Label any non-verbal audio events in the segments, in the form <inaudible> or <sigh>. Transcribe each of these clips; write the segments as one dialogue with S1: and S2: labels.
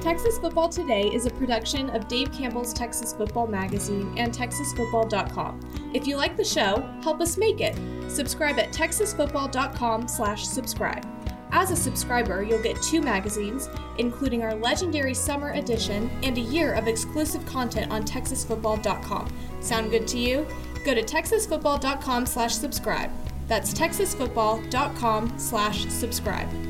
S1: Texas Football Today is a production of Dave Campbell's Texas Football Magazine and TexasFootball.com. If you like the show, help us make it. Subscribe at Texasfootball.com/slash-subscribe. As a subscriber, you'll get two magazines, including our legendary summer edition and a year of exclusive content on TexasFootball.com. Sound good to you? Go to Texasfootball.com/slash-subscribe. That's TexasFootball.com/subscribe.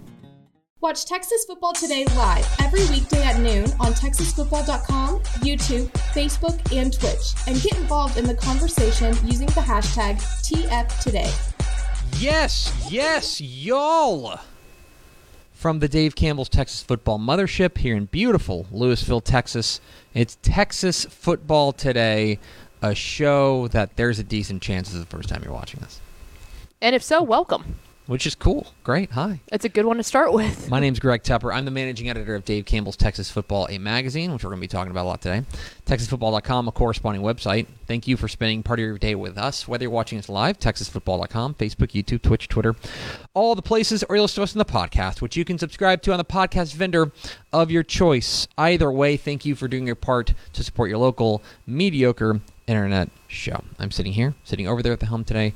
S1: Watch Texas Football Today live every weekday at noon on TexasFootball.com, YouTube, Facebook, and Twitch, and get involved in the conversation using the hashtag TFToday.
S2: Yes, yes, y'all. From the Dave Campbell's Texas Football Mothership here in beautiful Lewisville, Texas. It's Texas Football Today, a show that there's a decent chance this is the first time you're watching this,
S3: And if so, welcome.
S2: Which is cool. Great. Hi.
S3: It's a good one to start with.
S2: My name's Greg Tepper. I'm the managing editor of Dave Campbell's Texas Football, a magazine, which we're going to be talking about a lot today. TexasFootball.com, a corresponding website. Thank you for spending part of your day with us, whether you're watching us live, TexasFootball.com, Facebook, YouTube, Twitch, Twitter, all the places, or you listen to us in the podcast, which you can subscribe to on the podcast vendor of your choice. Either way, thank you for doing your part to support your local mediocre internet show. I'm sitting here, sitting over there at the helm today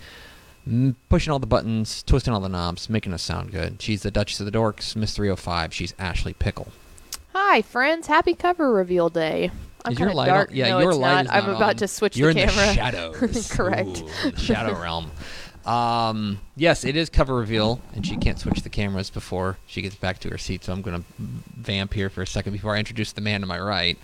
S2: pushing all the buttons, twisting all the knobs, making us sound good. She's the Duchess of the Dorks, Miss 305. She's Ashley Pickle.
S3: Hi, friends. Happy cover reveal day. I'm
S2: Is your on-
S3: dark.
S2: Yeah,
S3: no,
S2: your
S3: it's
S2: light
S3: not.
S2: is
S3: I'm
S2: not
S3: about
S2: on.
S3: to switch
S2: You're
S3: the
S2: in
S3: camera.
S2: the <laughs> shadows.
S3: Correct.
S2: Ooh, shadow realm. Um, yes, it is cover reveal, and she can't switch the cameras before she gets back to her seat. So I'm going to vamp here for a second before I introduce the man to my right.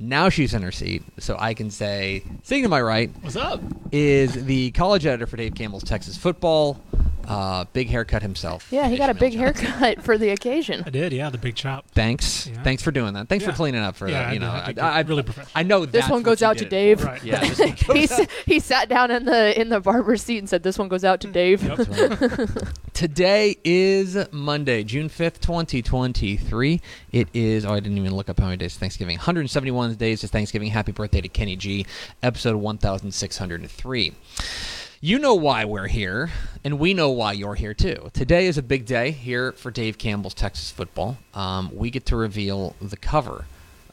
S2: Now she's in her seat, so I can say, sitting to my right
S4: What's up?
S2: is the college editor for Dave Campbell's Texas Football. Uh, big haircut himself.
S3: Yeah, he got a big
S2: Johnson.
S3: haircut for the occasion.
S4: I did, yeah, the big chop.
S2: Thanks.
S4: Yeah.
S2: Thanks for doing that. Thanks for cleaning up for
S4: Yeah,
S2: that. You
S4: did.
S2: know,
S4: I did
S2: I, I,
S4: really professional.
S2: I know
S3: This one goes out to. Dave.
S4: Right.
S2: Yeah, <laughs>
S3: he, s- he sat down in the in the barber's seat and said, "This one goes out to Dave."
S4: Yep. <laughs>
S2: Today is Monday, June 5th, 2023. It is, oh, I didn't even look up how many days Thanksgiving. 171 days to Thanksgiving. Happy birthday to Kenny G, episode 1603. You know why we're here, and we know why you're here too. Today is a big day here for Dave Campbell's Texas Football. Um, we get to reveal the cover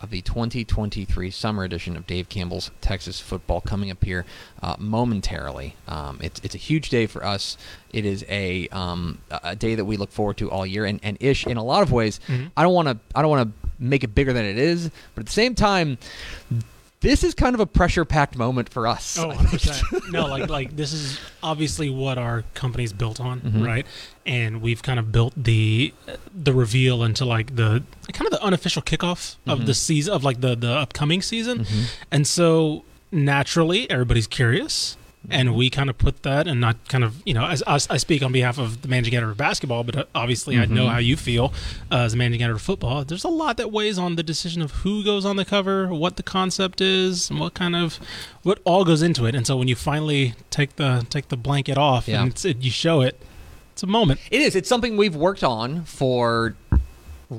S2: of the 2023 summer edition of Dave Campbell's Texas Football coming up here uh, momentarily. Um, it's, it's a huge day for us. It is a um, a a day that we look forward to all year, and, and ish in a lot of ways. I don't want to I don't want to make it bigger than it is, but at the same time. This is kind of a pressure-packed moment for us.
S4: Oh, 100%. <laughs> no, like like this is obviously what our company's built on,
S2: Mhm.
S4: right? And we've kind of built the the reveal into like the kind of the unofficial kickoff
S2: Mhm.
S4: of the season of like the the upcoming season.
S2: Mhm.
S4: And so naturally everybody's curious. And
S2: Mm-hmm.
S4: we kind of put that, and not kind of, you know, as, as I speak on behalf of the managing editor of basketball, but uh, obviously I know
S2: Mhm.
S4: how you feel uh, as a managing editor of football. There's a lot that weighs on the decision of who goes on the cover, what the concept is, and what kind of, what all goes into it. And so when you finally take the take the blanket off
S2: Yeah.
S4: and it, you show it, it's a moment.
S2: It is. It's something we've worked on for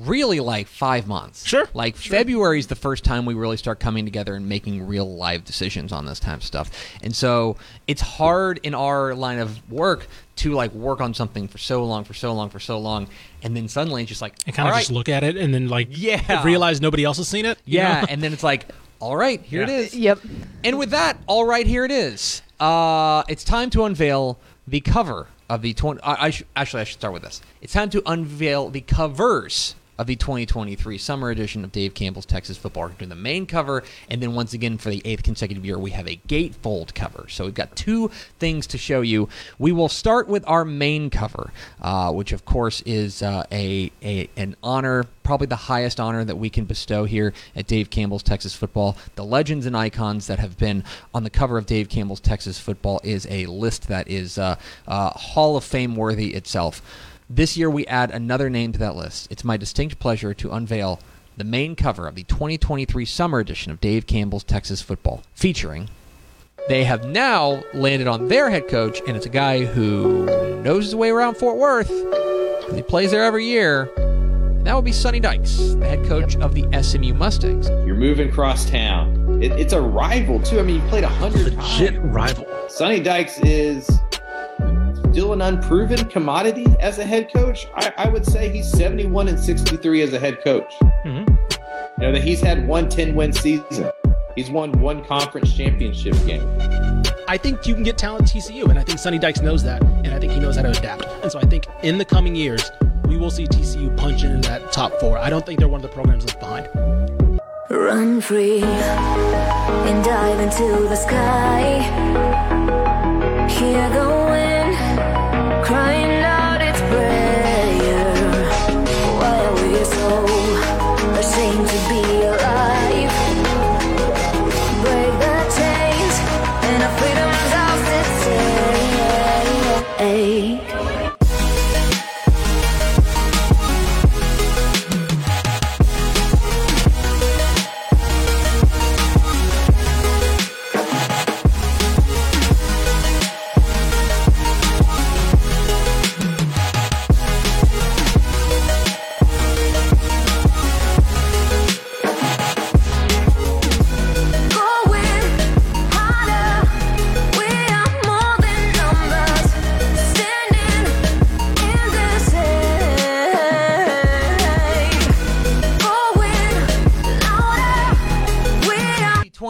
S2: really like five months.
S4: Sure,
S2: Like
S4: sure.
S2: February is the first time we really start coming together and making real live decisions on this type of stuff. And so it's hard in our line of work to like work on something for so long, for so long, for so long, and then suddenly it's just like,
S4: And kind
S2: all
S4: of
S2: right,
S4: just look at it and then like
S2: Yeah.
S4: realize nobody else has seen it.
S2: yeah,
S4: know?
S2: and then it's like, all right, here
S4: Yeah.
S2: it is.
S3: Yep.
S2: And with that, all right, here it is. Uh, it's time to unveil the cover of the 20. I, I sh- actually, I should start with this. It's time to unveil the covers of the 2023 summer edition of Dave Campbell's Texas Football. Doing the main cover, and then once again for the eighth consecutive year, we have a gatefold cover. So we've got two things to show you. We will start with our main cover, uh, which of course is uh, a, a an honor, probably the highest honor that we can bestow here at Dave Campbell's Texas Football. The legends and icons that have been on the cover of Dave Campbell's Texas Football is a list that is uh, uh, Hall of Fame worthy itself. This year, we add another name to that list. It's my distinct pleasure to unveil the main cover of the 2023 summer edition of Dave Campbell's Texas Football, featuring. They have now landed on their head coach, and it's a guy who knows his way around Fort Worth. He plays there every year. And that would be Sonny Dykes, the head coach of the SMU Mustangs.
S5: You're moving across town. It, it's a rival too. I mean, you played a hundred
S4: Legit
S5: times.
S4: rival.
S5: Sonny Dykes is still an unproven commodity as a head coach. I, I would say he's 71 and 63 as a head coach.
S4: Mhm.
S5: You know that he's had one 10 win season. He's won one conference championship game.
S4: I think you can get talent TCU, and I think Sonny Dykes knows that, and I think he knows how to adapt. And so I think in the coming years, we will see TCU punch into that top four. I don't think they're one of the programs left behind.
S6: Run free and dive into the sky. Hear the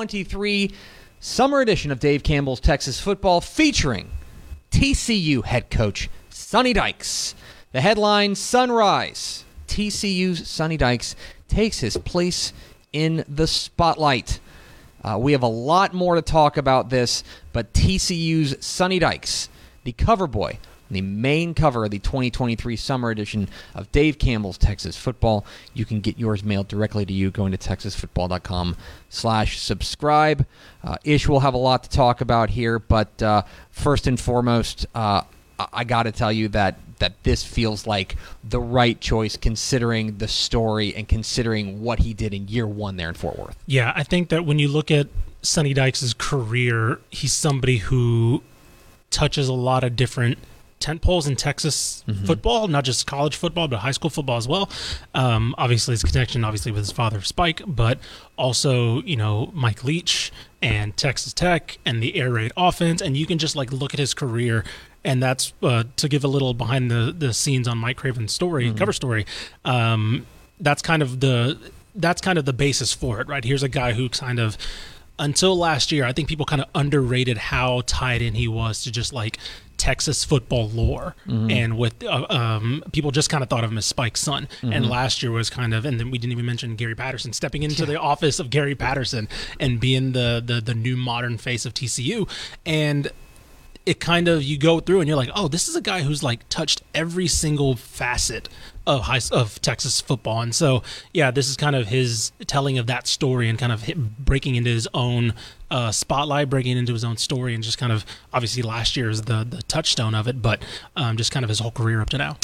S2: 2023 summer edition of Dave Campbell's Texas Football featuring TCU head coach Sonny Dykes. The headline Sunrise. TCU's Sonny Dykes takes his place in the spotlight. Uh, we have a lot more to talk about this, but TCU's Sonny Dykes, the cover boy, the main cover of the 2023 summer edition of Dave Campbell's Texas Football. You can get yours mailed directly to you going to texasfootball.com slash subscribe. Uh, Ish will have a lot to talk about here, but uh, first and foremost, uh, I, I got to tell you that that this feels like the right choice considering the story and considering what he did in year one there in Fort Worth.
S4: Yeah, I think that when you look at Sonny Dykes' career, he's somebody who touches a lot of different tent poles in Texas football, not just college football, but high school football as well. Um, obviously, his connection, obviously, with his father, Spike, but also, you know, Mike Leach and Texas Tech and the air raid offense. And you can just like look at his career. And that's uh, to give a little behind the, the scenes on Mike Craven's story, cover story. Um, that's kind of the that's kind of the basis for it, right? Here's a guy who kind of until last year, I think people kind of underrated how tied in he was to just like Texas football lore, and with uh, um, people just kind of thought of him as Spike's son. And last year was kind of, and then we didn't even mention Gary Patterson stepping into the office of Gary Patterson and being the the the new modern face of TCU, and it kind of you go through and you're like, oh, this is a guy who's like touched every single facet of high of Texas football, and so yeah, this is kind of his telling of that story and kind of breaking into his own uh, spotlight, breaking into his own story, and just kind of obviously last year is the the touchstone of it, but um, just kind of his whole career up to now.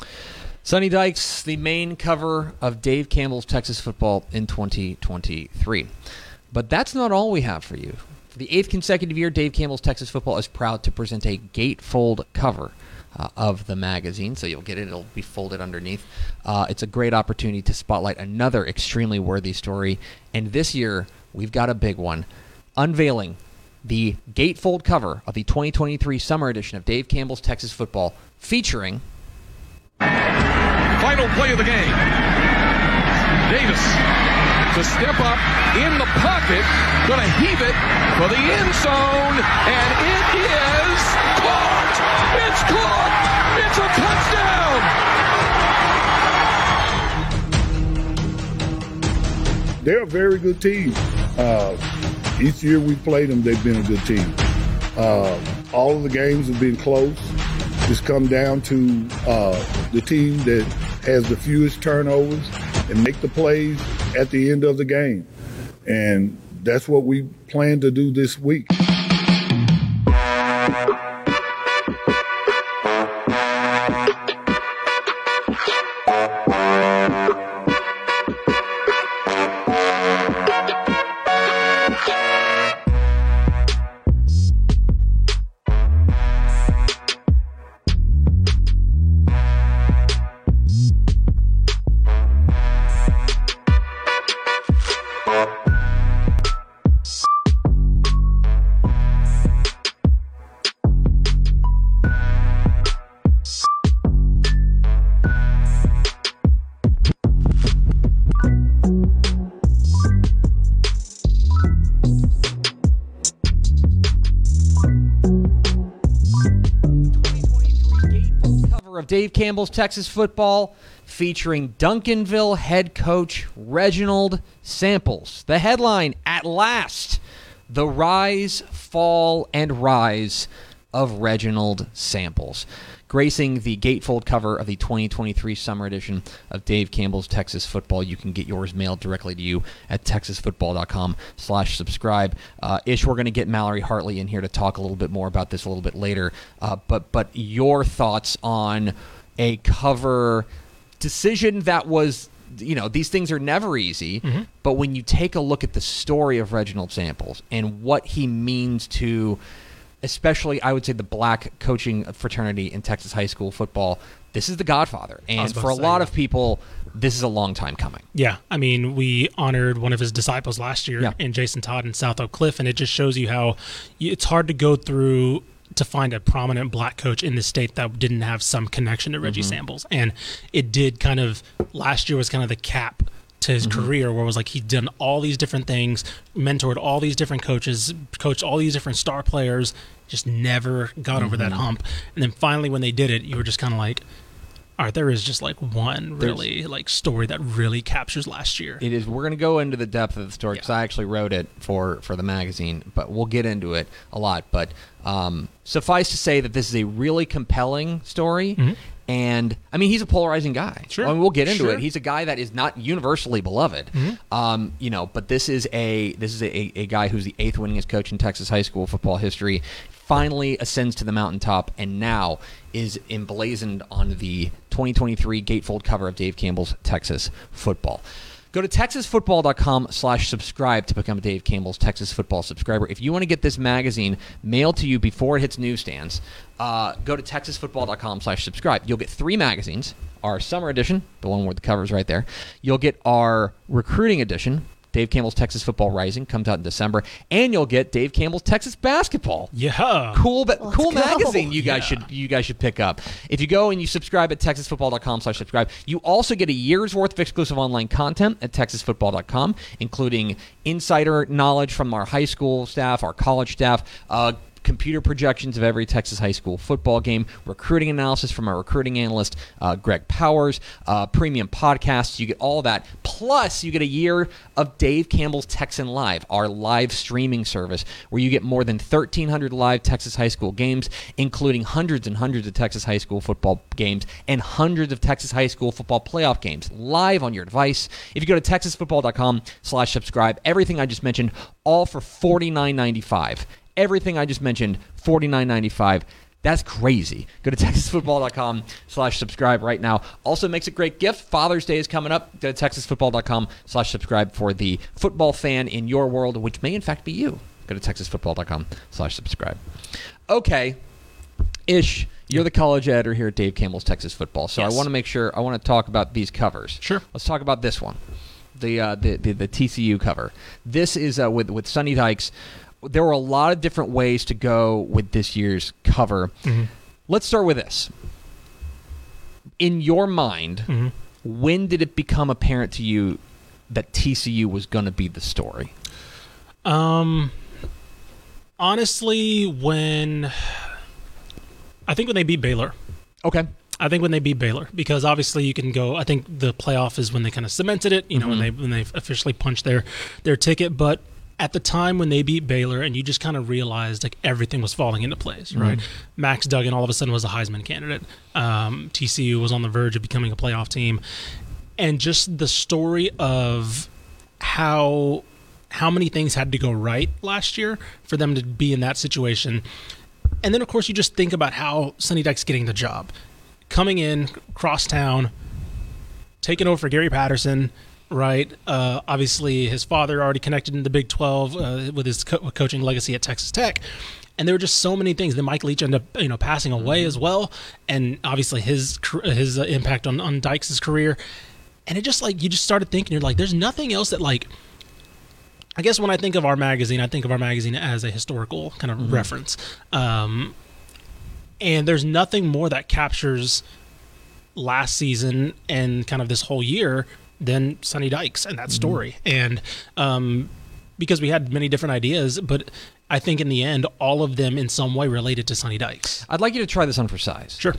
S2: Sonny Dykes, the main cover of Dave Campbell's Texas Football in 2023. But that's not all we have for you. For the eighth consecutive year, Dave Campbell's Texas Football is proud to present a gatefold cover uh, of the magazine, so you'll get it. It'll be folded underneath. Uh, it's a great opportunity to spotlight another extremely worthy story. And this year, we've got a big one unveiling the gatefold cover of the 2023 summer edition of Dave Campbell's Texas Football, featuring
S7: Final play of the game. Davis to step up in the pocket, gonna heave it for the end zone, and it is caught! It's caught! It's a touchdown!
S8: they're a very good team. Uh, each year we played them, they've been a good team. Uh, all of the games have been close. It's come down to uh, the team that has the fewest turnovers and make the plays at the end of the game. And that's what we plan to do this week.
S2: Dave Campbell's Texas Football, featuring Duncanville head coach Reginald Samples. The headline At last, the rise, fall, and rise of Reginald Samples. Gracing the gatefold cover of the 2023 summer edition of Dave Campbell's Texas Football. You can get yours mailed directly to you at texasfootball.com slash subscribe. Uh, Ish, we're going to get Mallory Hartley in here to talk a little bit more about this a little bit later. Uh, but, but your thoughts on a cover decision that was you know these things are never easy mm-hmm. but when you take a look at the story of reginald samples and what he means to especially i would say the black coaching fraternity in texas high school football this is the godfather and for a lot
S4: yeah.
S2: of people this is a long time coming
S4: Yeah, I mean, we honored one of his disciples last year
S2: Yeah.
S4: in Jason Todd in South Oak Cliff, and it just shows you how it's hard to go through to find a prominent black coach in the state that didn't have some connection to Reggie mm-hmm. Samples, and it did kind of last year was kind of the cap to his mm-hmm. career where it was like he'd done all these different things mentored all these different coaches coached all these different star players just never got over that mm-hmm. hump. And then finally when they did it you were just kind of like all right there is just like one
S2: There's-
S4: really like story that really captures last year
S2: It is. We're going to go into the depth of the story because I actually wrote it for for the magazine, but we'll get into it a lot. But um, suffice to say that this is a really compelling story. And I mean, he's a polarizing guy.
S4: Mm-hmm. Sure.
S2: I mean, we'll get into
S4: Sure.
S2: it. He's a guy that is not universally beloved.
S4: Mm-hmm.
S2: Um, you know, but this is a this is a, a guy who's the eighth winningest coach in Texas high school football history. Finally ascends to the mountaintop, and now is emblazoned on the 2023 gatefold cover of Dave Campbell's Texas Football. Go to texasfootball.com slash subscribe to become a Dave Campbell's Texas Football subscriber. If you want to get this magazine mailed to you before it hits newsstands, uh, go to texasfootball.com slash subscribe. You'll get three magazines. Our summer edition, the one where the cover's right there. You'll get our recruiting edition, Dave Campbell's Texas Football Rising, comes out in December. And you'll get Dave Campbell's Texas Basketball
S4: yeah
S2: cool but cool
S3: go.
S2: magazine you guys should you guys should pick up if you go and you subscribe at texasfootball.com slash subscribe you also get a year's worth of exclusive online content at texasfootball.com including insider knowledge from our high school staff our college staff uh, computer projections of every Texas high school football game, recruiting analysis from our recruiting analyst, uh, Greg Powers, uh, premium podcasts. You get all that. Plus, you get a year of Dave Campbell's Texan Live, our live streaming service, where you get more than 1,300 live Texas high school games, including hundreds and hundreds of Texas high school football games and hundreds of Texas high school football playoff games live on your device. If you go to texasfootball.com slash subscribe, everything I just mentioned, all for $49.95 everything I just mentioned, forty nine ninety five. That's crazy. Go to <laughs> texasfootball.com slash subscribe right now. Also makes a great gift. Father's Day is coming up. Go to texasfootball.com slash subscribe for the football fan in your world, which may in fact be you. Go to texasfootball.com slash subscribe. Okay. Ish, you're the college editor here at Dave Campbell's Texas Football. So
S4: Yes.
S2: I want to make sure I want to talk about these covers.
S4: Sure.
S2: Let's talk about this one. The, uh, the, the the TCU cover. This is uh, with with Sonny Dykes. There were a lot of different ways to go with this year's cover. Mm-hmm. Let's start with this. In your mind, mm-hmm. when did it become apparent to you that TCU was going to be the story?
S4: Um, honestly, when I think when they beat Baylor,
S2: Okay.
S4: I think when they beat Baylor, because obviously you can go. I think the playoff is when they kind of cemented it. You know, when mm-hmm. they when they officially punched their their ticket. But at the time when they beat Baylor, and you just kind of realized like everything was falling into place, right? Max Duggan all of a sudden was a Heisman candidate. Um, TCU was on the verge of becoming a playoff team, and just the story of how how many things had to go right last year for them to be in that situation. And then, of course, you just think about how Sonny Dykes getting the job, coming in crosstown, taking over for Gary Patterson. Right. Uh, obviously, his father already connected in the Big Twelve uh, with his co- coaching legacy at Texas Tech, and there were just so many things. Then Mike Leach ended up, you know, passing away as well, and obviously his his uh, impact on on Dykes' career. And it just like you just started thinking, you're like, there's nothing else that like I guess when I think of our magazine, I think of our magazine as a historical kind of reference. Um, and there's nothing more that captures last season and kind of this whole year than Sonny Dykes and that mm-hmm. story. And um, because we had many different ideas, but I think in the end, all of them in some way related to Sonny Dykes.
S2: I'd like you to try this on for size.
S4: Sure.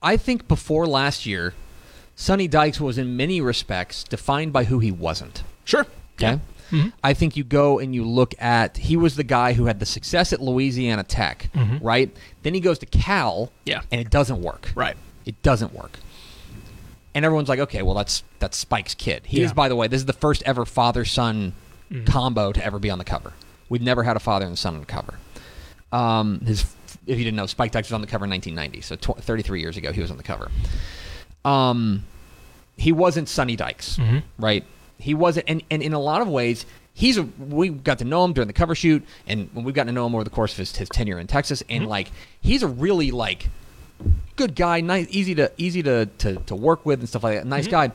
S2: I think before last year, Sonny Dykes was in many respects defined by who he wasn't.
S4: Sure.
S2: Okay. Mm-hmm. I think you go and you look at he was the guy who had the success at Louisiana Tech, mm-hmm. right? Then he goes to Cal,
S4: Yeah.
S2: and it doesn't work.
S4: Right.
S2: It doesn't work. And everyone's like, okay, well that's that's Spike's kid. He is,
S4: Yeah. Mm-hmm.
S2: by the way, this is the first ever father son combo to ever be on the cover. We've never had a father and son on the cover. Um, his, if you didn't know, Spike Dykes was on the cover in 1990, so tw- 33 years ago he was on the cover. Um, he wasn't Sonny Dykes, right? He wasn't, and, and in a lot of ways, he's a. We got to know him during the cover shoot, and when we've gotten to know him over the course of his, his tenure in Texas, and like he's a really like good guy, nice, easy to easy to to, to work with and stuff like that. Nice guy,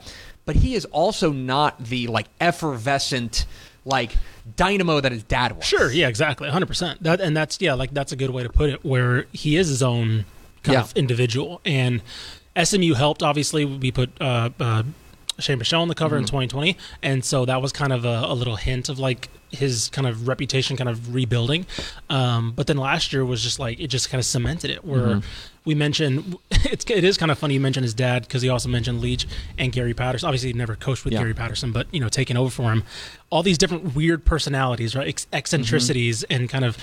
S2: but he is also not the like effervescent like dynamo that his dad was.
S4: Sure. Yeah. Exactly. Hundred percent. That and that's yeah. Like that's a good way to put it. Where he is his own kind
S2: Yeah.
S4: of individual, and SMU helped. Obviously, we put uh, uh, Shane Buechele on the cover
S2: Mm-hmm.
S4: in 2020, and so that was kind of a, a little hint of like his kind of reputation kind of rebuilding. Um, but then last year was just like it just kind of cemented it. Where
S2: Mm-hmm.
S4: We mentioned <laughs> it's it is kind of funny you mentioned his dad because he also mentioned Leach and Gary Patterson. Obviously, he never coached with
S2: Yeah.
S4: Gary Patterson, but you know, taking over for him, all these different weird personalities, right? Ex- eccentricities, mm-hmm. and kind of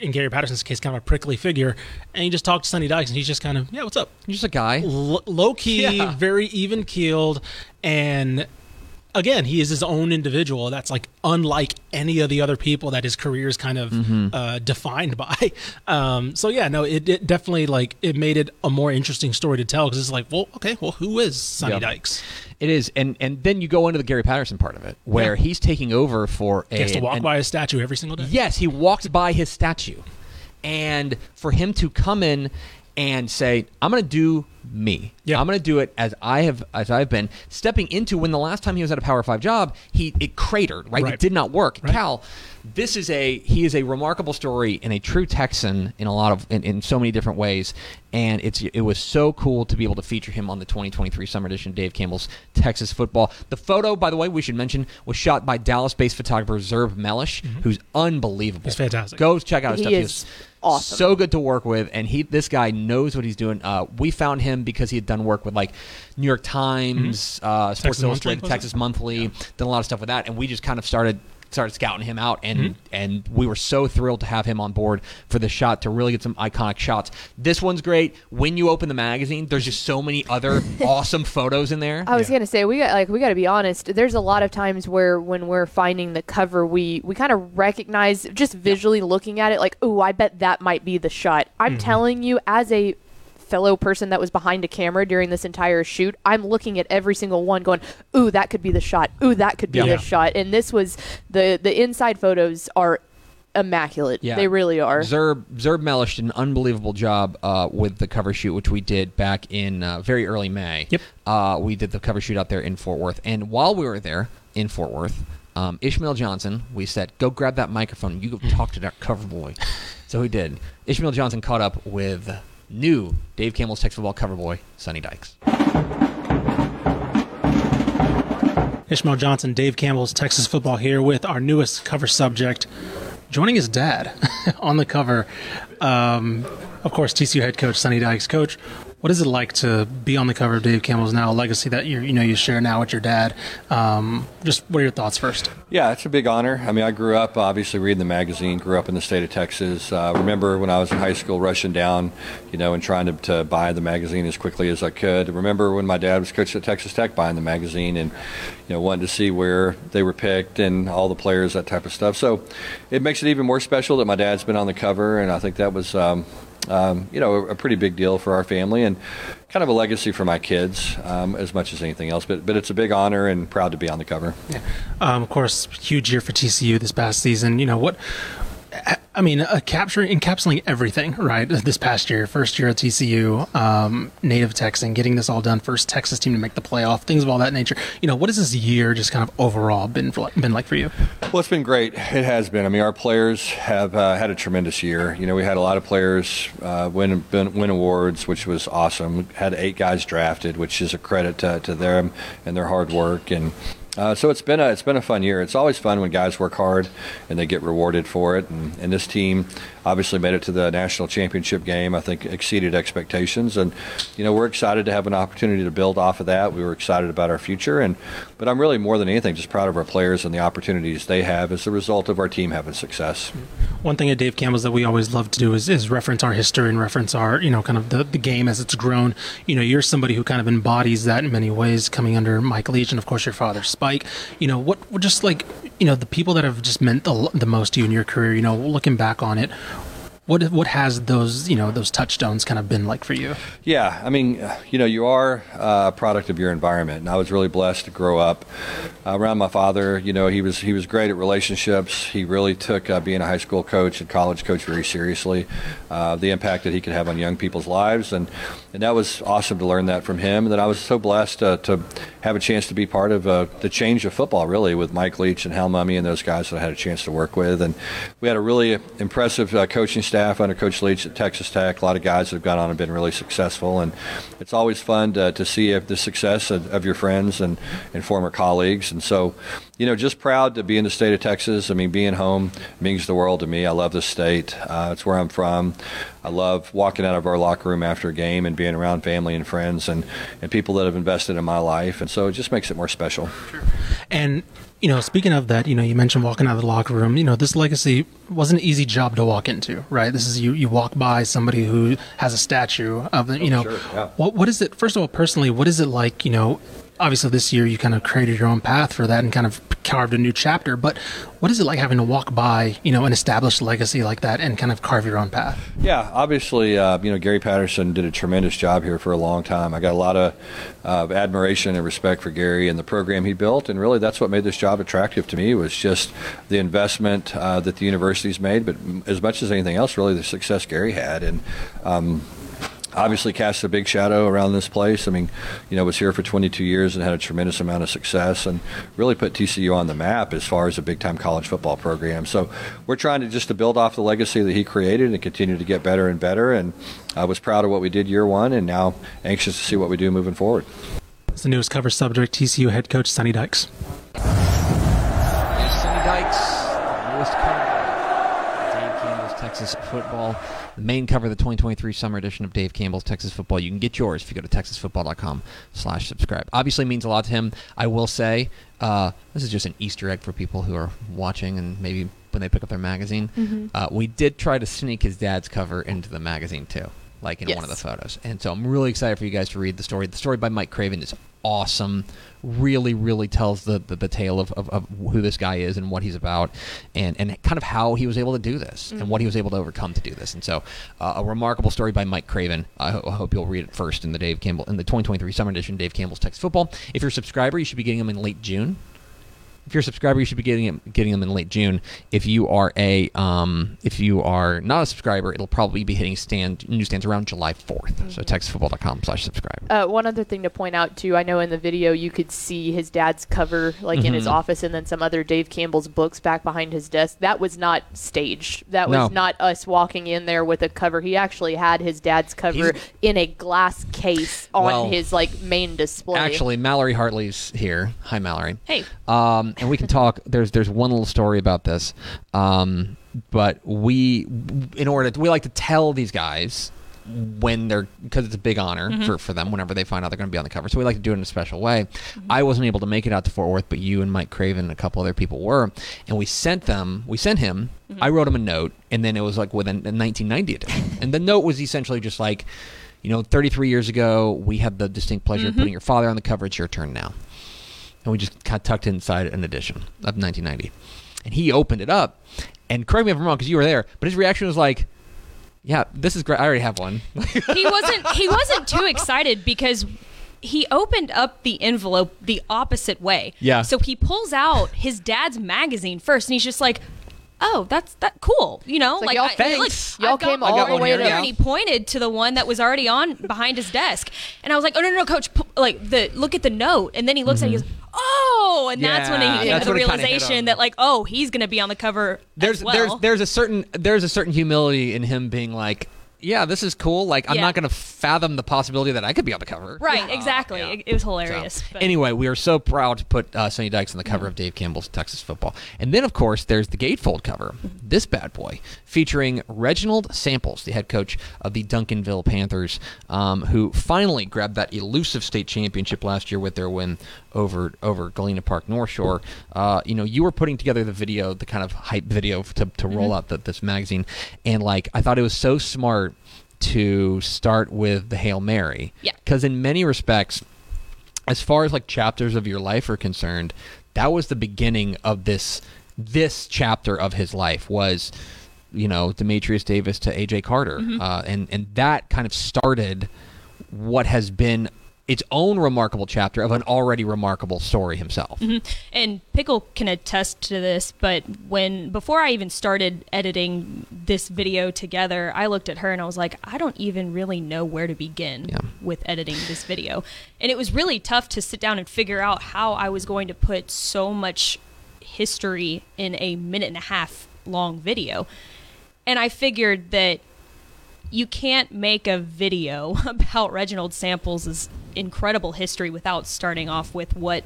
S4: in Gary Patterson's case, kind of a prickly figure. And you just talk to Sonny Dykes, and he's just kind of yeah, what's up?
S2: He's just a guy.
S4: L- low key,
S2: Yeah.
S4: very even keeled, and again, he is his own individual. That's like unlike any of the other people that his career is kind of
S2: Mm-hmm.
S4: uh, defined by. <laughs> Um, so yeah, no, it, it definitely like it made it a more interesting story to tell because it's like, well, okay, well, who is Sonny
S2: Yep.
S4: Dykes?
S2: It is, and and then you go into the Gary Patterson part of it, where
S4: Yeah.
S2: he's taking over for a.
S4: He has to walk
S2: an-
S4: by a statue every single day.
S2: Yes, he walks by his statue. And for him to come in and say, I'm going to do me.
S4: Yeah.
S2: I'm going to do it as I have as I've been stepping into when the last time he was at a Power 5 job, he it cratered, right?
S4: Right.
S2: It did not work.
S4: Right.
S2: Cal, this is a he is a remarkable story and a true Texan in a lot of in, in so many different ways. And it's it was so cool to be able to feature him on the 2023 summer edition of Dave Campbell's Texas Football. The photo, by the way, we should mention, was shot by Dallas-based photographer Zerb Mellish, who's unbelievable.
S4: Mm-hmm. He's fantastic.
S2: Go check out his
S3: He
S2: stuff.
S3: is awesome.
S2: So good to work with, and he this guy knows what he's doing. Uh, we found him because he had done work with like New York Times, uh, Sports
S4: Mm-hmm. Texas
S2: Illustrated,
S4: was it?
S2: Texas Monthly, done a lot of stuff with that, and we just kind of started started scouting him out and
S4: Mm-hmm.
S2: and we were so thrilled to have him on board for the shot to really get some iconic shots. This one's great. When you open the magazine, there's just so many other <laughs> awesome photos in there.
S3: I was gonna say we got like we got to be honest. There's a lot of times where when we're finding the cover, we we kind of recognize just visually looking at it, like, oh, I bet that might be the shot. I'm telling you, as a fellow person that was behind a camera during this entire shoot, I'm looking at every single one, going, ooh, that could be the shot. Ooh, that could be
S2: Yeah.
S3: the shot. And this was the the inside photos are immaculate.
S2: Yeah.
S3: They really are.
S2: Zerb Zerb Mellish did an unbelievable job uh, with the cover shoot, which we did back in uh, very early May.
S4: Yep.
S2: Uh, we did the cover shoot out there in Fort Worth, and while we were there in Fort Worth, um, Ishmael Johnson, we said, "Go grab that microphone. You go talk to that cover boy." <laughs> so he did. Ishmael Johnson caught up with new Dave Campbell's Texas Football cover boy, Sonny Dykes.
S4: Ishmael Johnson, Dave Campbell's Texas football here with our newest cover subject, joining his dad <laughs> on the cover. Um, of course, TCU head coach Sonny Dykes. Coach, what is it like to be on the cover of Dave Campbell's now, a legacy that you you know you share now with your dad? Um, just what are your thoughts first?
S9: Yeah, it's a big honor. I mean, I grew up obviously reading the magazine. Grew up in the state of Texas. Uh, remember when I was in high school, rushing down, you know, and trying to, to buy the magazine as quickly as I could. Remember when my dad was coach at Texas Tech, buying the magazine and you know wanting to see where they were picked and all the players, that type of stuff. So it makes it even more special that my dad's been on the cover, and I think that was. Um, um, you know, a, a pretty big deal for our family and kind of a legacy for my kids um, as much as anything else. But, but it's a big honor and proud to be on the cover.
S4: Um, of course, huge year for TCU this past season. You know what? I mean, uh, capturing, encapsulating everything, right? <laughs> This past year, first year at TCU, um, native Texan, getting this all done, first Texas team to make the playoff, things of all that nature. You know, what has this year just kind of overall been for, been like for you?
S9: Well, it's been great. It has been. I mean, our players have uh, had a tremendous year. You know, we had a lot of players uh, win, win win awards, which was awesome. We had eight guys drafted, which is a credit to, to them and their hard work. And uh, so it's been a it's been a fun year. It's always fun when guys work hard and they get rewarded for it. And, and this team obviously made it to the national championship game. I think exceeded expectations, and you know we're excited to have an opportunity to build off of that. We were excited about our future, and but I'm really more than anything just proud of our players and the opportunities they have as a result of our team having success.
S4: One thing at Dave Campbell's that we always love to do is, is reference our history and reference our, you know, kind of the, the game as it's grown. You know, you're somebody who kind of embodies that in many ways, coming under Mike Leach and, of course, your father, Spike. You know, what, just like, you know, the people that have just meant the, the most to you in your career, you know, looking back on it, what what has those you know those touchstones kind of been like for you?
S9: Yeah, I mean, you know, you are a product of your environment, and I was really blessed to grow up uh, around my father. You know, he was he was great at relationships. He really took uh, being a high school coach and college coach very seriously. Uh, the impact that he could have on young people's lives, and and that was awesome to learn that from him. And then I was so blessed uh, to have a chance to be part of uh, the change of football, really, with Mike Leach and Hal Mumme and those guys that I had a chance to work with. And we had a really impressive uh, coaching staff under Coach Leach at Texas Tech. A lot of guys that have gone on and been really successful. And it's always fun to, to see the success of, of your friends and, and former colleagues. And so, you know, just proud to be in the state of Texas. I mean, being home means the world to me. I love this state. Uh, it's where I'm from. I love walking out of our locker room after a game and being around family and friends and, and people that have invested in my life. And so it just makes it more special.
S4: And you know, speaking of that, you know, you mentioned walking out of the locker room. You know, this legacy wasn't an easy job to walk into, right? This is you. You walk by somebody who has a statue of the. You oh, know,
S9: sure, yeah.
S4: what what is it? First of all, personally, what is it like? You know, obviously this year you kind of created your own path for that and kind of carved a new chapter. But what is it like having to walk by, you know, an established legacy like that and kind of carve your own path?
S9: Yeah, obviously, uh, you know, Gary Patterson did a tremendous job here for a long time. I got a lot of uh, admiration and respect for Gary and the program he built, and really that's what made this job attractive to me was just the investment uh, that the university's made, but as much as anything else, really the success Gary had. And um, obviously cast a big shadow around this place. I mean, you know, was here for 22 years and had a tremendous amount of success and really put TCU on the map as far as a big time college football program. So we're trying to just to build off the legacy that he created and continue to get better and better. And I was proud of what we did year one and now anxious to see what we do moving forward.
S4: It's the newest cover subject, TCU head coach Sonny Dykes.
S2: Texas football. The main cover of the 2023 summer edition of Dave Campbell's Texas Football. You can get yours if you go to texasfootball.com slash subscribe. Obviously means a lot to him. I will say, uh, this is just an Easter egg for people who are watching and maybe when they pick up their magazine. Uh, we did try to sneak his dad's cover into the magazine too, like in one of the photos. And so I'm really excited for you guys to read the story. The story by Mike Craven is awesome. Really, really tells the, the, the tale of, of, of who this guy is and what he's about and, and kind of how he was able to do this and what he was able to overcome to do this. And so uh, a remarkable story by Mike Craven. I, ho- I hope you'll read it first in the Dave Campbell in the 2023 summer edition Dave Campbell's Text Football. If you're a subscriber, you should be getting them in late June if you're a subscriber, you should be getting them, getting them in late June. If you are a um, if you are not a subscriber, it'll probably be hitting stand newsstands around July 4th. So texasfootball.com slash subscribe.
S3: Uh, one other thing to point out too, I know in the video you could see his dad's cover like in his
S2: Mhm.
S3: office, and then some other Dave Campbell's books back behind his desk. That was not staged. That was
S2: No.
S3: not us walking in there with a cover. He actually had his dad's cover
S2: He's-
S3: in a glass case on
S2: Well,
S3: his like main display.
S2: Actually, Mallory Hartley's here. Hi, Mallory.
S3: Hey.
S2: Um, and we can talk. There's there's one little story about this. Um, but we, in order, to, we like to tell these guys when they're because it's a big honor
S10: Mhm.
S2: for, for them whenever they find out they're going to be on the cover. So we like to do it in a special way. I wasn't able to make it out to Fort Worth, but you and Mike Craven and a couple other people were, and we sent them. We sent him. I wrote him a note, and then it was like with a, a 1990 edition, and the note was essentially just like. You know, 33 years ago, we had the distinct pleasure of
S10: Mhm.
S2: putting your father on the cover. It's your turn now and we just kind of tucked inside an edition of 1990. And he opened it up, and correct me if I'm wrong because you were there, but his reaction was like, "Yeah, this is great. I already have one." <laughs>
S11: he wasn't he wasn't too excited because he opened up the envelope the opposite way.
S2: Yeah.
S11: So he pulls out his dad's magazine first and he's just like Oh, that's that cool. You know,
S3: It's like, y'all-
S11: I-
S3: thanks.
S11: Look,
S3: Y'all
S11: got
S3: came
S11: one
S3: all
S11: right
S3: the way
S11: here.
S3: to-
S11: And he pointed to the one that was already on behind his desk, and I was like, "Oh no, no, no, coach! pu- Like the look at the note." And then he looks at it, he mm-hmm. goes, "Oh!" And that's when he. Came to the
S2: when it kinda hit
S11: realization that like, "Oh, he's going to be on the cover
S2: there's
S11: well."
S2: there's there's a certain there's a certain humility in him being like, yeah, this is cool. Like I'm
S11: Yeah.
S2: not going to fathom the possibility that I could be on the cover.
S11: Right, exactly. It, it was hilarious. but-
S2: Anyway, we are so proud to put uh, Sonny Dykes on the cover of Dave Campbell's Texas Football. And then, of course, there's the gatefold cover, this bad boy, featuring Reginald Samples, the head coach of the Duncanville Panthers, um, who finally grabbed that elusive state championship last year with their win over over Galena Park North Shore. Uh, you know, you were putting together the video, the kind of hype video to, to roll out the, this magazine, and like I thought it was so smart to start with the Hail Mary.
S11: Yeah.
S2: Because in many respects, as far as like chapters of your life are concerned, that was the beginning of this this chapter of his life was you know Dematrius Davis to AJ Carter, uh, and and that kind of started what has been its own remarkable chapter of an already remarkable story himself. Mm-hmm.
S11: and Pickle can attest to this, but when before I even started editing this video together, I looked at her and I was like, I don't even really know where to begin
S2: Yeah.
S11: with editing this video. And it was really tough to sit down and figure out how I was going to put so much history in a minute and a half long video. And I figured that you can't make a video <laughs> about Reginald Samples' incredible history without starting off with what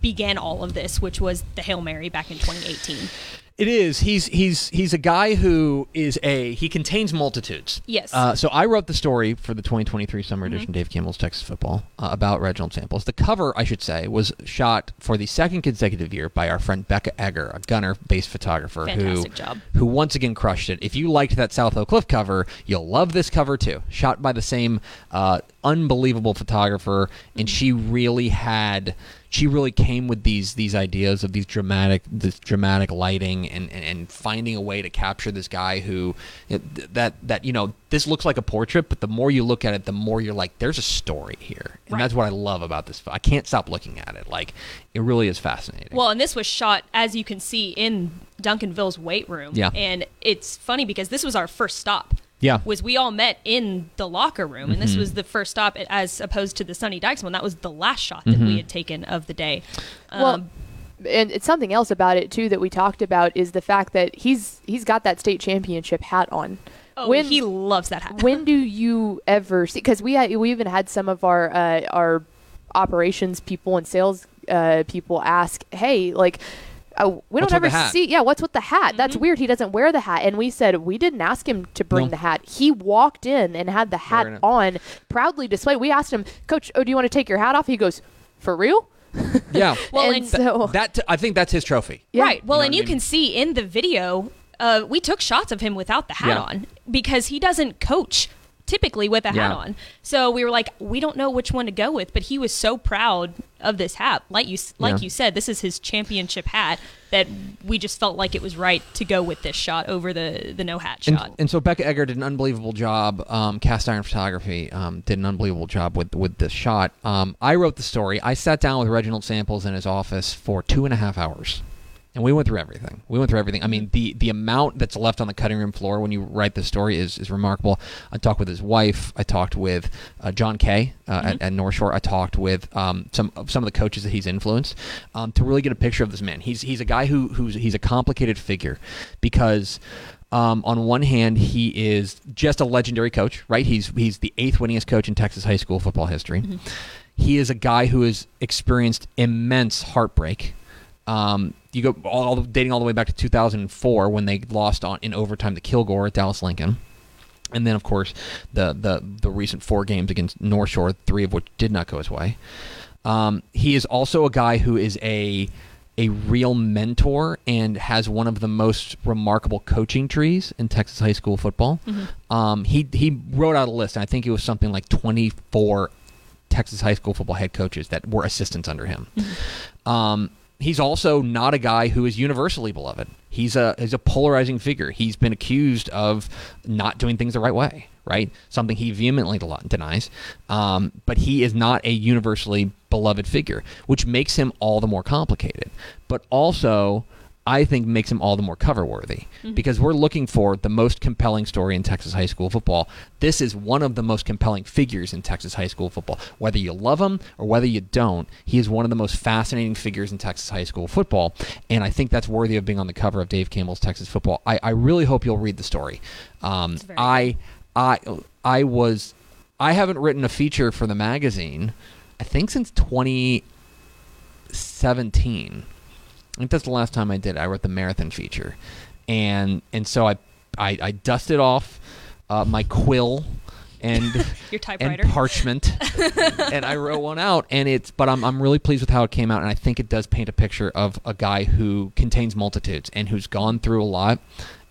S11: began all of this, which was the Hail Mary back in 2018.
S2: It is. He's he's he's a guy who is a he contains multitudes.
S11: Yes.
S2: Uh, so I wrote the story for the 2023 summer edition, Dave Campbell's Texas Football, uh, about Reginald Samples. The cover, I should say, was shot for the second consecutive year by our friend Becca Egger, a gunner-based photographer
S11: Fantastic
S2: who
S11: job.
S2: who once again crushed it. If you liked that South Oak Cliff cover, you'll love this cover too. Shot by the same uh, unbelievable photographer, and she really had she really came with these these ideas of these dramatic this dramatic lighting and, and, and finding a way to capture this guy who that that you know this looks like a portrait but the more you look at it the more you're like there's a story here and
S11: Right.
S2: that's what I love about this I can't stop looking at it like it really is fascinating
S11: Well, and this was shot, as you can see, in Duncanville's weight room.
S2: Yeah.
S11: And it's funny because this was our first stop.
S2: Yeah. Mm-hmm.
S11: Was we all met in the locker room, and this was the first stop as opposed to the Sonny Dykes one. That was the last shot that
S2: Mm-hmm.
S11: we had taken of the day.
S3: Well,
S11: Um,
S3: and it's something else about it too that we talked about is the fact that he's he's got that state championship hat on.
S11: oh,
S3: when-
S11: he loves that hat.
S3: when do you ever see? Because we had, we even had some of our uh, our operations people and sales uh, people ask, "Hey, like." Uh, we
S2: What's
S3: don't ever see. Yeah, what's with the hat? That's
S11: Mm-hmm.
S3: weird. He doesn't wear the hat, and we said we didn't ask him to bring
S2: No.
S3: the hat. He walked in and had the hat on, proudly displayed. We asked him, Coach, oh, do you want to take your hat off? He goes, for real? <laughs>
S2: yeah
S11: Well,
S3: and
S11: and-
S3: so
S2: that t- I think that's his trophy
S3: Yeah.
S11: Right. Well,
S2: You know
S11: and
S2: what I
S11: you
S2: mean?
S11: can see in the video, uh, we took shots of him without the hat
S2: Yeah.
S11: on because he doesn't coach typically with a hat
S2: Yeah.
S11: on. So we were like, we don't know which one to go with, but he was so proud of this hat. Like you, like
S2: Yeah.
S11: you said, this is his championship hat that we just felt like it was right to go with this shot over the the no hat
S2: And,
S11: shot.
S2: and so Becca Egger did an unbelievable job. Um, Cast Iron Photography um, did an unbelievable job with with this shot. Um, I wrote the story. I sat down with Reginald Samples in his office for two and a half hours, and we went through everything. We went through everything. I mean, the the amount that's left on the cutting room floor when you write the story is is remarkable. I talked with his wife. I talked with uh, Jon Kay uh, at, at North Shore. I talked with um, some of some of the coaches that he's influenced um, to really get a picture of this man. He's he's a guy who who's he's a complicated figure because. Um, on one hand, he is just a legendary coach, right? He's he's the eighth winningest coach in Texas high school football history. He is a guy who has experienced immense heartbreak. Um, you go all dating all the way back to 2004 when they lost on in overtime to Kilgore at Dallas Lincoln, and then of course the the the recent four games against North Shore, three of which did not go his way. Um, he is also a guy who is a a real mentor and has one of the most remarkable coaching trees in Texas high school football. Um, he he wrote out a list, and I think it was something like 24 Texas high school football head coaches that were assistants under him. Um, he's also not a guy who is universally beloved. He's a he's a polarizing figure. He's been accused of not doing things the right way, right? Something he vehemently denies. Um, but he is not a universally beloved figure, which makes him all the more complicated. But also. I think makes him all the more cover worthy because we're looking for the most compelling story in Texas high school football. This is one of the most compelling figures in Texas high school football. Whether you love him or whether you don't, he is one of the most fascinating figures in Texas high school football. And I think that's worthy of being on the cover of Dave Campbell's Texas Football. I, I really hope you'll read the story. Um, I I I was I haven't written a feature for the magazine. I think since 2017. I think that's the last time I did. it. I wrote the marathon feature, and and so I I, I dusted off uh, my quill and <laughs>
S11: Your
S2: and
S11: typewriter.
S2: parchment, <laughs> and I wrote one out. And it's but I'm I'm really pleased with how it came out, and I think it does paint a picture of a guy who contains multitudes and who's gone through a lot.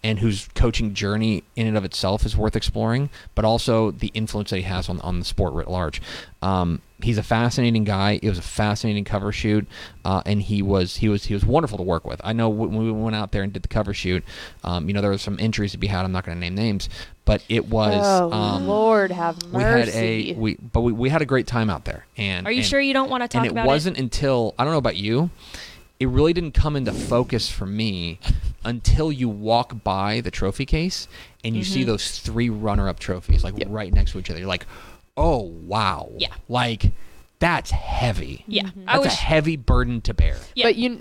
S2: And whose coaching journey in and of itself is worth exploring, but also the influence that he has on, on the sport writ large. Um, he's a fascinating guy. It was a fascinating cover shoot, uh, and he was he was he was wonderful to work with. I know when we went out there and did the cover shoot, um, you know there was some injuries to be had. I'm not going to name names, but it was.
S3: oh
S2: um,
S3: Lord, have mercy.
S2: we had
S3: mercy.
S2: a we but we, we had a great time out there and
S11: Are you
S2: and-
S11: sure you don't want to talk
S2: and it
S11: about
S2: wasn't until i don't know about you it really didn't come into focus for me until you walk by the trophy case and you
S11: Mm-hmm.
S2: see those three runner-up trophies like right next to each other you're like oh wow
S11: Yeah.
S2: like that's heavy
S11: Yeah,
S2: that's
S11: I was.
S2: a heavy burden to bear
S11: yeah.
S3: But you,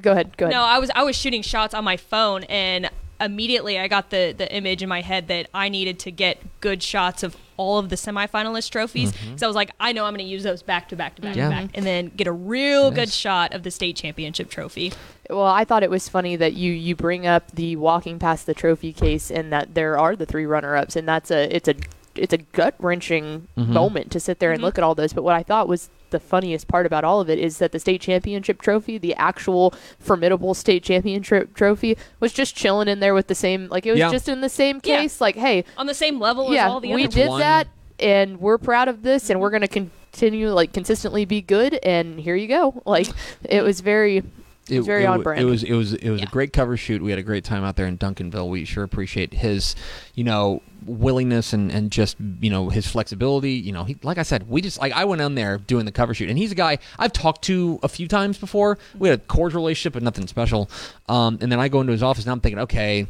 S3: go ahead. Go ahead.
S11: No, I was I was shooting shots on my phone and immediately I got the the image in my head that I needed to get good shots of all of the semifinalist trophies. So I was like, I know I'm going to use those back to back to back
S2: Mm-hmm. Yeah.
S11: to back, and then get a real good shot of the state championship trophy.
S3: Well, I thought it was funny that you you bring up the walking past the trophy case and that there are the three runner-ups and that's a it's a it's a gut wrenching
S2: Mhm.
S3: moment to sit there and look at all those. But what I thought was the funniest part about all of it is that the state championship trophy, the actual formidable state championship trophy, was just chilling in there with the same like it was
S2: Yeah.
S3: just in the same
S11: Yeah.
S3: case. Like, hey,
S11: On the same level as
S3: yeah,
S11: all the other people.
S3: we did
S2: One-
S3: that and we're proud of this and mm-hmm. we're going to continue like consistently be good and here you go. Like it was very
S2: it,
S3: was very
S2: it
S3: on brand.
S2: It was it was it was
S11: Yeah.
S2: a great cover shoot. We had a great time out there in Duncanville. We sure appreciate his, you know, willingness and, and just you know his flexibility. You know, he like I said, we just like I went on there doing the cover shoot, and he's a guy I've talked to a few times before. We had a cordial relationship, but nothing special. Um, and then I go into his office, and I'm thinking, okay,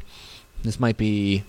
S2: this might be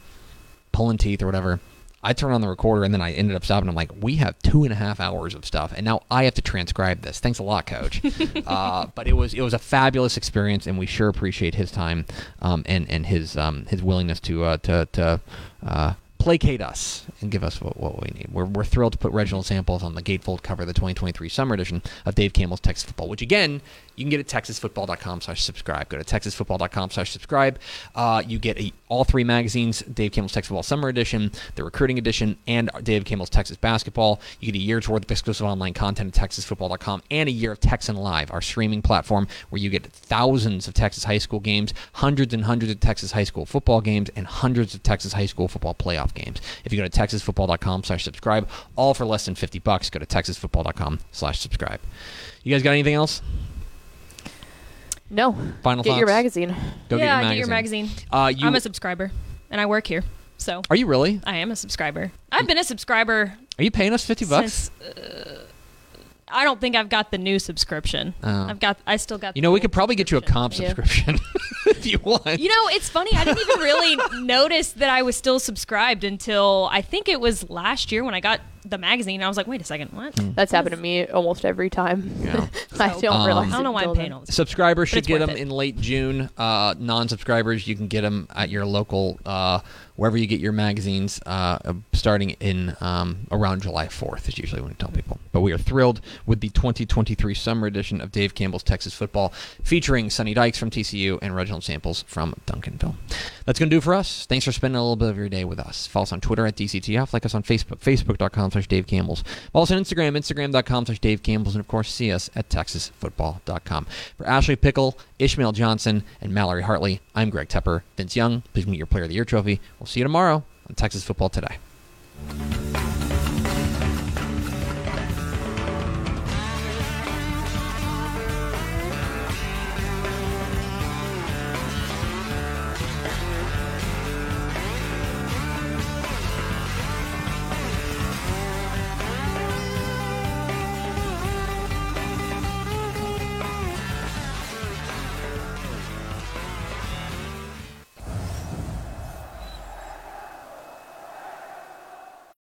S2: pulling teeth or whatever. I turn on the recorder and then I ended up stopping. I'm like, we have two and a half hours of stuff, and now I have to transcribe this. Thanks a lot, Coach. <laughs> uh, but it was it was a fabulous experience, and we sure appreciate his time um, and and his um, his willingness to uh, to to uh, placate us and give us what, what we need. We're, we're thrilled to put Reginald Samples on the gatefold cover of the 2023 summer edition of Dave Campbell's Texas Football, which again you can get at texasfootball.com slash subscribe. Go to texasfootball.com slash subscribe. Uh, you get a, all three magazines, Dave Campbell's Texas Football Summer Edition, the Recruiting Edition, and Dave Campbell's Texas Basketball. You get a year's worth of exclusive online content at texasfootball.com and a year of Texan Live, our streaming platform where you get thousands of Texas high school games, hundreds and hundreds of Texas high school football games, and hundreds of Texas high school football playoff games. If you go to texasfootball.com slash subscribe, all for less than 50 bucks, go to texasfootball.com slash subscribe. You guys got anything else?
S3: no.
S2: Final
S3: Get your magazine.
S2: Go
S11: yeah,
S2: get your magazine.
S11: magazine.
S2: Uh, you,
S11: I'm a subscriber, and I work here, so
S2: are you really?
S11: I am a subscriber. I've been a subscriber
S2: Are you paying us 50 bucks?
S11: since. Uh, I don't think I've got the new subscription.
S2: Oh.
S11: I've got. I still got.
S2: You know, we could probably get you a comp subscription <laughs> if you want.
S11: You know, it's funny. I didn't even really <laughs> notice that I was still subscribed until I think it was last year when I got the magazine. I was like, wait a second, what?
S3: That's happened to me almost every time.
S2: Yeah. <laughs>
S3: I
S11: So,
S3: don't
S2: Um,
S3: realize.
S11: I don't know why I'm paying all this.
S2: Subscribers should
S11: it's
S2: get
S11: worth
S2: them
S11: it.
S2: in late June. Uh, non-subscribers, you can get them at your local, uh, wherever you get your magazines. Uh, uh, starting in um, around July 4th is usually when we tell people. But we are thrilled with the 2023 summer edition of Dave Campbell's Texas Football, featuring Sonny Dykes from TCU and Reginald Samples from Duncanville. That's going to do for us. Thanks for spending a little bit of your day with us. Follow us on Twitter at DCTF. Like us on Facebook, facebook.com slash Dave Campbell's. Follow us on Instagram, instagram.com slash Dave Campbell's. And, of course, see us at texasfootball.com. For Ashley Pickle, Ishmael Johnson, and Mallory Hartley, I'm Greg Tepper. Vince Young, please meet your Player of the Year trophy. We'll see you tomorrow on Texas Football Today.